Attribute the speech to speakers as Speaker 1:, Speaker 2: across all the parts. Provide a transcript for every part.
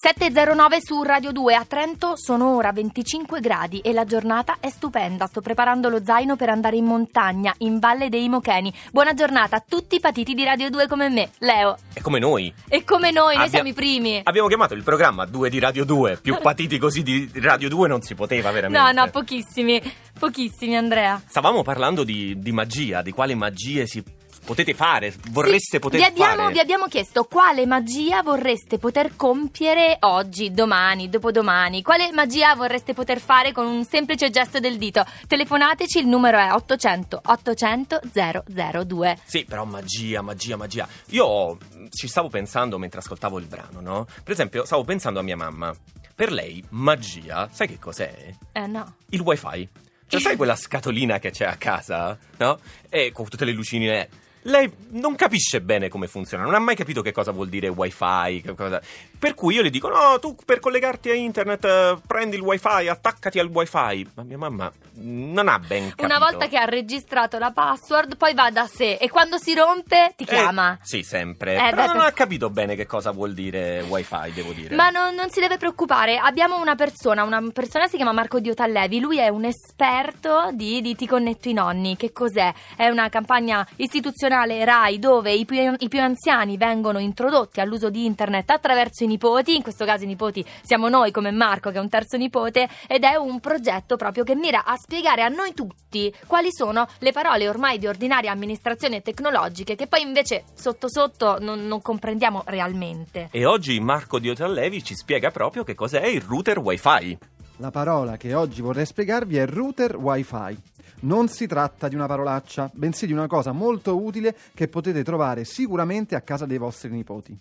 Speaker 1: 709 su Radio 2 a Trento sono ora 25 gradi e la giornata è stupenda. Sto preparando lo zaino per andare in montagna, in Valle dei Mocheni. Buona giornata a tutti i patiti di Radio 2 come me, Leo.
Speaker 2: E come noi.
Speaker 1: E come noi, noi
Speaker 2: Abbia-
Speaker 1: siamo i primi.
Speaker 2: Abbiamo chiamato il programma 2 di Radio 2. Più patiti così di Radio 2 non si poteva veramente.
Speaker 1: No, no, pochissimi, pochissimi Andrea.
Speaker 2: Stavamo parlando di, di magia, di quale magie si potete fare, vorreste
Speaker 1: Sì,
Speaker 2: poter
Speaker 1: vi abbiamo,
Speaker 2: fare.
Speaker 1: Vi abbiamo chiesto quale magia vorreste poter compiere oggi, domani, dopodomani. Quale magia vorreste poter fare con un semplice gesto del dito? Telefonateci, il numero è 800 800 002.
Speaker 2: Sì, però magia, magia, magia. Io ci stavo pensando mentre ascoltavo il brano, no? Per esempio, stavo pensando a mia mamma. Per lei, magia, sai che cos'è?
Speaker 1: Eh no.
Speaker 2: Il wifi. Cioè, sai quella scatolina che c'è a casa, no? E con tutte le lucine. Lei non capisce bene come funziona, non ha mai capito che cosa vuol dire wifi. cosa- Per cui io le dico: no, tu per collegarti a internet eh, prendi il wifi, attaccati al wifi. Ma mia mamma non ha ben capito.
Speaker 1: Una volta che ha registrato la password, poi va da sé e quando si rompe ti
Speaker 2: Eh,
Speaker 1: chiama.
Speaker 2: sì, sempre.
Speaker 1: Eh,
Speaker 2: Però
Speaker 1: beh,
Speaker 2: non
Speaker 1: per-
Speaker 2: ha capito bene che cosa vuol dire wifi, devo dire.
Speaker 1: Ma non, non si deve preoccupare, abbiamo una persona, una persona si chiama Marco Diotallevi, lui è un esperto di, di Ti connetto i nonni. Che cos'è? È una campagna istituzionale RAI dove i più, i più anziani vengono introdotti all'uso di internet attraverso i nipoti, in questo caso i nipoti siamo noi come Marco che è un terzo nipote, ed è un progetto proprio che mira a spiegare a noi tutti quali sono le parole ormai di ordinaria amministrazione tecnologiche che poi invece sotto sotto non- non comprendiamo realmente.
Speaker 2: E oggi Marco Diotallevi ci spiega proprio che cos'è il router wifi.
Speaker 3: La parola che oggi vorrei spiegarvi è router Wi-Fi. Non si tratta di una parolaccia, bensì di una cosa molto utile che potete trovare sicuramente a casa dei vostri nipoti.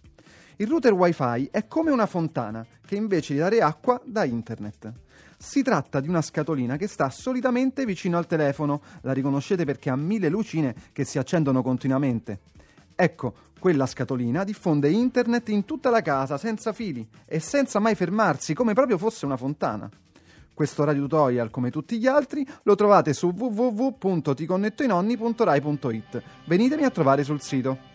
Speaker 3: Il router Wi-Fi è come una fontana che invece di dare acqua dà internet. Si tratta di una scatolina che sta solitamente vicino al telefono, la riconoscete perché ha mille lucine che si accendono continuamente. Ecco, quella scatolina diffonde internet in tutta la casa senza fili e senza mai fermarsi, come proprio fosse una fontana. Questo radio tutorial, come tutti gli altri, lo trovate su www.ticonnettoinonni.rai.it. Venitemi a trovare sul sito.